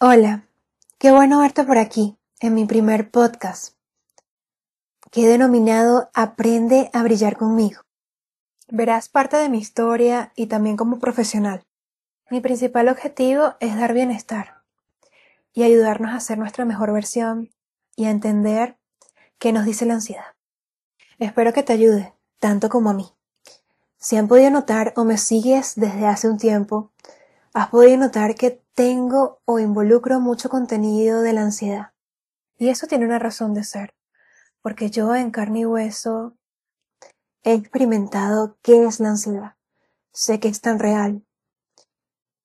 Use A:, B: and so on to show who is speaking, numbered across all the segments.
A: Hola, qué bueno verte por aquí, en mi primer podcast, que he denominado Aprende a brillar conmigo. Verás parte de mi historia y también como profesional. Mi principal objetivo es dar bienestar y ayudarnos a ser nuestra mejor versión y a entender qué nos dice la ansiedad. Espero que te ayude, tanto como a mí. Si han podido notar o me sigues desde hace un tiempo, has podido notar que tengo o involucro mucho contenido de la ansiedad. Y eso tiene una razón de ser, porque yo en carne y hueso he experimentado qué es la ansiedad. Sé que es tan real.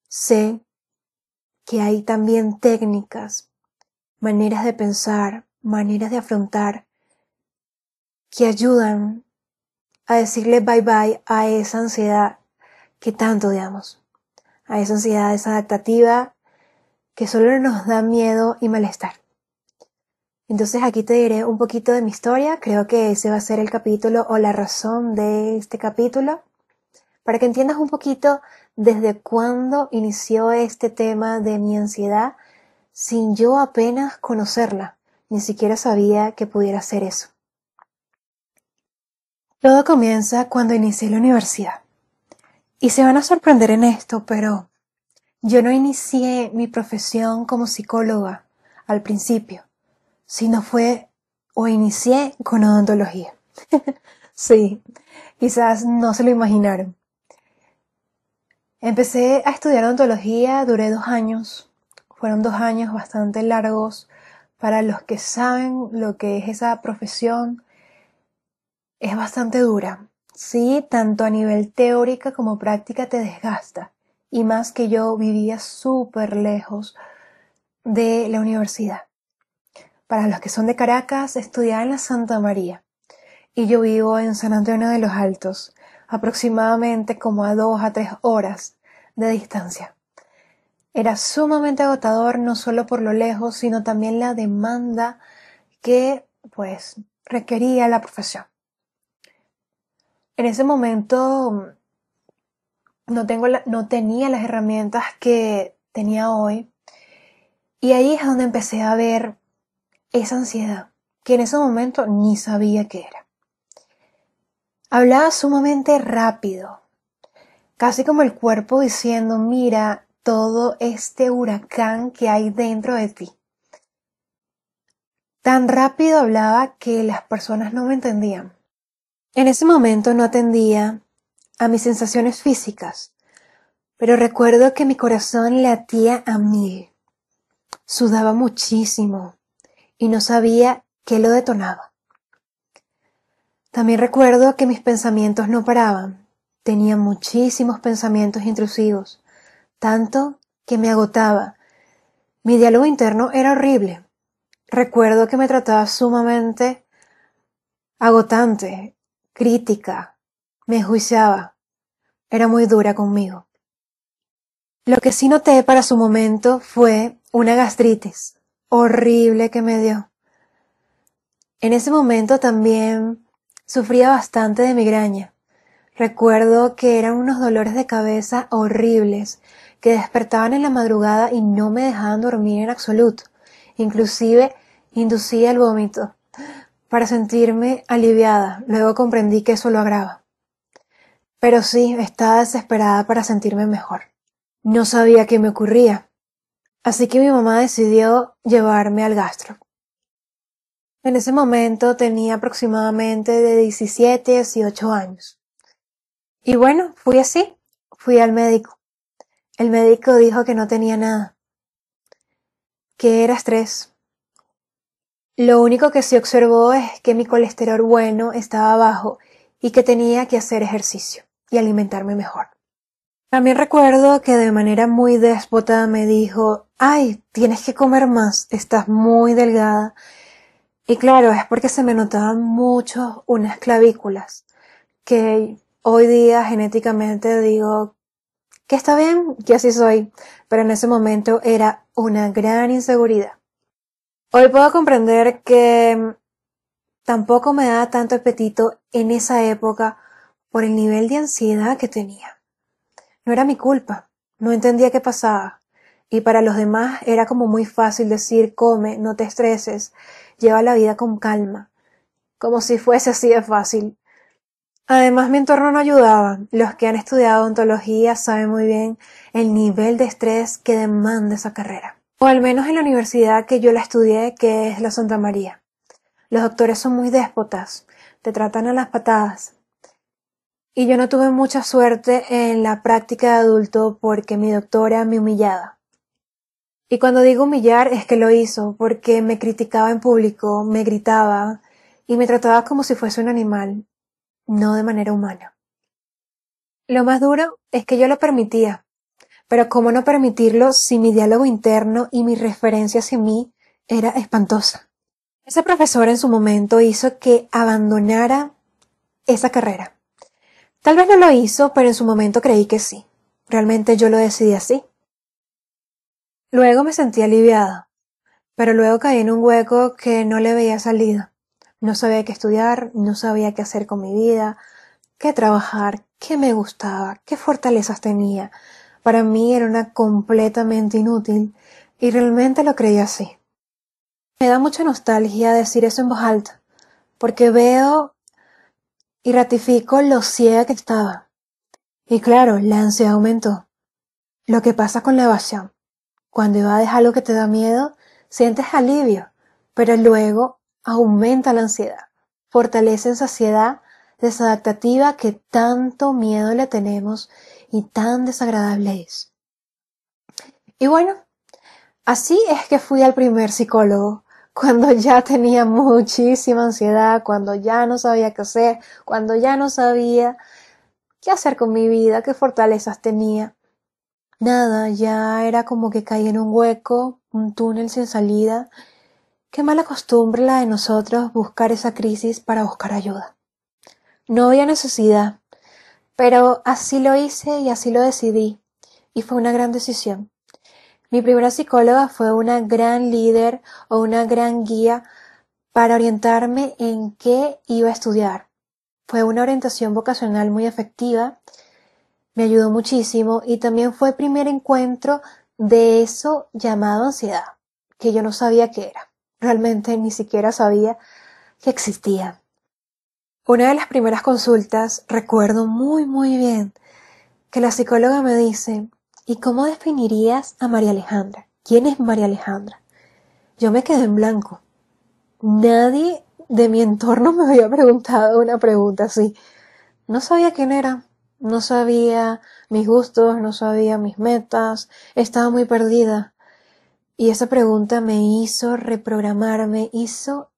A: Sé que hay también técnicas, maneras de pensar, maneras de afrontar, que ayudan a decirle bye bye a esa ansiedad que tanto odiamos a esa ansiedad desadaptativa que solo nos da miedo y malestar. Entonces aquí te diré un poquito de mi historia, creo que ese va a ser el capítulo o la razón de este capítulo, para que entiendas un poquito desde cuándo inició este tema de mi ansiedad sin yo apenas conocerla, ni siquiera sabía que pudiera ser eso. Todo comienza cuando inicié la universidad. Y se van a sorprender en esto, pero yo no inicié mi profesión como psicóloga al principio, sino fue o inicié con odontología. sí, quizás no se lo imaginaron. Empecé a estudiar odontología, duré dos años. Fueron dos años bastante largos. Para los que saben lo que es esa profesión, es bastante dura. Sí, tanto a nivel teórica como práctica te desgasta. Y más que yo vivía súper lejos de la universidad. Para los que son de Caracas, estudiaba en la Santa María. Y yo vivo en San Antonio de los Altos, aproximadamente como a dos a tres horas de distancia. Era sumamente agotador no solo por lo lejos, sino también la demanda que, pues, requería la profesión. En ese momento no, tengo no tenía las herramientas que tenía hoy. Y ahí es donde empecé a ver esa ansiedad, que en ese momento ni sabía qué era. Hablaba sumamente rápido, casi como el cuerpo diciendo, mira todo este huracán que hay dentro de ti. Tan rápido hablaba que las personas no me entendían. En ese momento no atendía a mis sensaciones físicas, pero recuerdo que mi corazón latía a mí. Sudaba muchísimo y no sabía qué lo detonaba. También recuerdo que mis pensamientos no paraban. Tenía muchísimos pensamientos intrusivos, tanto que me agotaba. Mi diálogo interno era horrible. Recuerdo que me trataba sumamente agotante crítica, me juiciaba, era muy dura conmigo. Lo que sí noté para su momento fue una gastritis horrible que me dio. En ese momento también sufría bastante de migraña. Recuerdo que eran unos dolores de cabeza horribles que despertaban en la madrugada y no me dejaban dormir en absoluto. Inclusive inducía el vómito para sentirme aliviada. Luego comprendí que eso lo agrava. Pero sí, estaba desesperada para sentirme mejor. No sabía qué me ocurría. Así que mi mamá decidió llevarme al gastro. En ese momento tenía aproximadamente de 17 a 18 años. Y bueno, fui así. Fui al médico. El médico dijo que no tenía nada. Que era estrés. Lo único que se observó es que mi colesterol bueno estaba bajo y que tenía que hacer ejercicio y alimentarme mejor. También recuerdo que de manera muy déspota me dijo, ay, tienes que comer más, estás muy delgada. Y claro, es porque se me notaban mucho unas clavículas, que hoy día genéticamente digo que está bien, que así soy, pero en ese momento era una gran inseguridad. Hoy puedo comprender que tampoco me daba tanto apetito en esa época por el nivel de ansiedad que tenía. No era mi culpa, no entendía qué pasaba. Y para los demás era como muy fácil decir, come, no te estreses, lleva la vida con calma, como si fuese así de fácil. Además, mi entorno no ayudaba. Los que han estudiado ontología saben muy bien el nivel de estrés que demanda esa carrera. O al menos en la universidad que yo la estudié, que es la Santa María. Los doctores son muy déspotas, te tratan a las patadas. Y yo no tuve mucha suerte en la práctica de adulto porque mi doctora me humillaba. Y cuando digo humillar es que lo hizo porque me criticaba en público, me gritaba y me trataba como si fuese un animal, no de manera humana. Lo más duro es que yo lo permitía, pero ¿cómo no permitirlo si mi diálogo interno y mi referencia hacia mí era espantosa? Ese profesor en su momento hizo que abandonara esa carrera. Tal vez no lo hizo, pero en su momento creí que sí. Realmente yo lo decidí así. Luego me sentí aliviada, pero luego caí en un hueco que no le veía salida. No sabía qué estudiar, no sabía qué hacer con mi vida, qué trabajar, qué me gustaba, qué fortalezas tenía. Para mí era una completamente inútil y realmente lo creía así. Me da mucha nostalgia decir eso en voz alta, porque veo y ratifico lo ciega que estaba. Y claro, la ansiedad aumentó. Lo que pasa con la evasión. Cuando evades algo que te da miedo, sientes alivio, pero luego aumenta la ansiedad, fortalece esa ansiedad desadaptativa que tanto miedo le tenemos y tan desagradable es. Y bueno, así es que fui al primer psicólogo, cuando ya tenía muchísima ansiedad, cuando ya no sabía qué hacer, cuando ya no sabía qué hacer con mi vida, qué fortalezas tenía. Nada, ya era como que caí en un hueco, un túnel sin salida. Qué mala costumbre la de nosotros buscar esa crisis para buscar ayuda. No había necesidad, pero así lo hice y así lo decidí, y fue una gran decisión. Mi primera psicóloga fue una gran líder o una gran guía para orientarme en qué iba a estudiar. Fue una orientación vocacional muy efectiva, me ayudó muchísimo y también fue el primer encuentro de eso llamado ansiedad, que yo no sabía qué era. Realmente ni siquiera sabía que existía. Una de las primeras consultas recuerdo muy muy bien que la psicóloga me dice, ¿Y cómo definirías a María Alejandra? ¿Quién es María Alejandra? Yo me quedé en blanco. Nadie de mi entorno me había preguntado una pregunta así. No sabía quién era, no sabía mis gustos, no sabía mis metas, estaba muy perdida. Y esa pregunta me hizo reprogramarme, hizo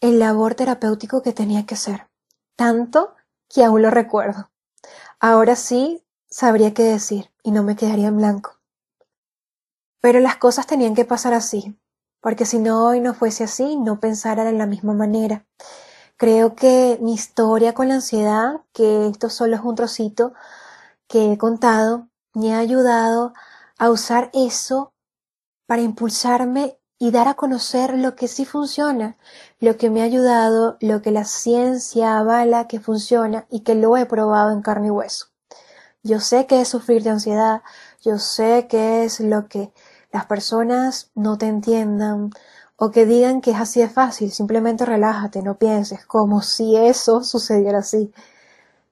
A: el labor terapéutico que tenía que hacer. Tanto que aún lo recuerdo. Ahora sí sabría qué decir y no me quedaría en blanco. Pero las cosas tenían que pasar así, porque si no hoy no fuese así, no pensara de la misma manera. Creo que mi historia con la ansiedad, que esto solo es un trocito que he contado, me ha ayudado a usar eso para impulsarme y dar a conocer lo que sí funciona, lo que me ha ayudado, lo que la ciencia avala que funciona y que lo he probado en carne y hueso. Yo sé que es sufrir de ansiedad, yo sé que es lo que las personas no te entiendan o que digan que es así de fácil, simplemente relájate, no pienses, como si eso sucediera así.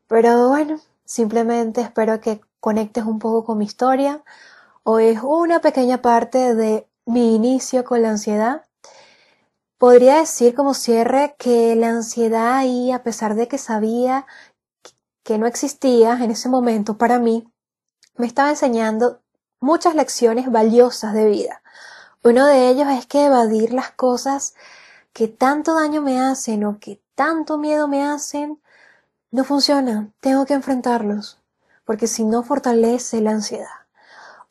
A: Pero bueno, simplemente espero que conectes un poco con mi historia. o es una pequeña parte de mi inicio con la ansiedad. Podría decir como cierre que la ansiedad ahí, a pesar de que sabía que no existía en ese momento para mí, me estaba enseñando muchas lecciones valiosas de vida. Uno de ellos es que evadir las cosas que tanto daño me hacen o que tanto miedo me hacen no funciona. Tengo que enfrentarlos, porque si no fortalece la ansiedad.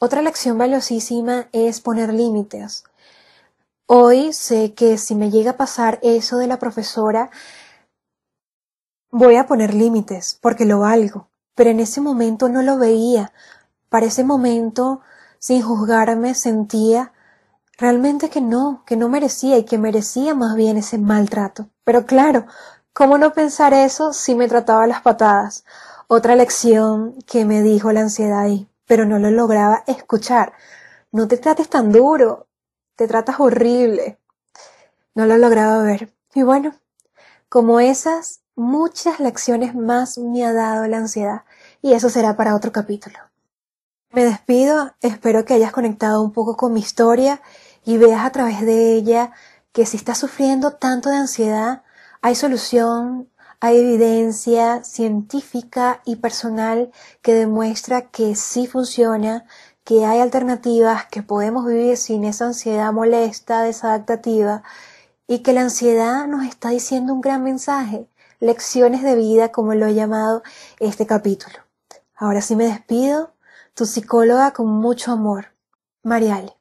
A: Otra lección valiosísima es poner límites. Hoy sé que si me llega a pasar eso de la profesora, Voy a poner límites porque lo valgo, pero en ese momento no lo veía. Para ese momento, sin juzgarme, sentía realmente que no, que no merecía y que merecía más bien ese maltrato. Pero claro, ¿cómo no pensar eso si me trataba las patadas? Otra lección que me dijo la ansiedad ahí, pero no lo lograba escuchar. no te trates tan duro, te tratas horrible. No lo lograba ver. Y bueno, como esas, muchas lecciones más me ha dado la ansiedad y eso será para otro capítulo. Me despido, espero que hayas conectado un poco con mi historia y veas a través de ella que si estás sufriendo tanto de ansiedad, hay solución, hay evidencia científica y personal que demuestra que sí funciona, que hay alternativas, que podemos vivir sin esa ansiedad molesta, desadaptativa, y que la ansiedad nos está diciendo un gran mensaje, lecciones de vida, como lo he llamado este capítulo. Ahora sí me despido, tu psicóloga con mucho amor, Mariale.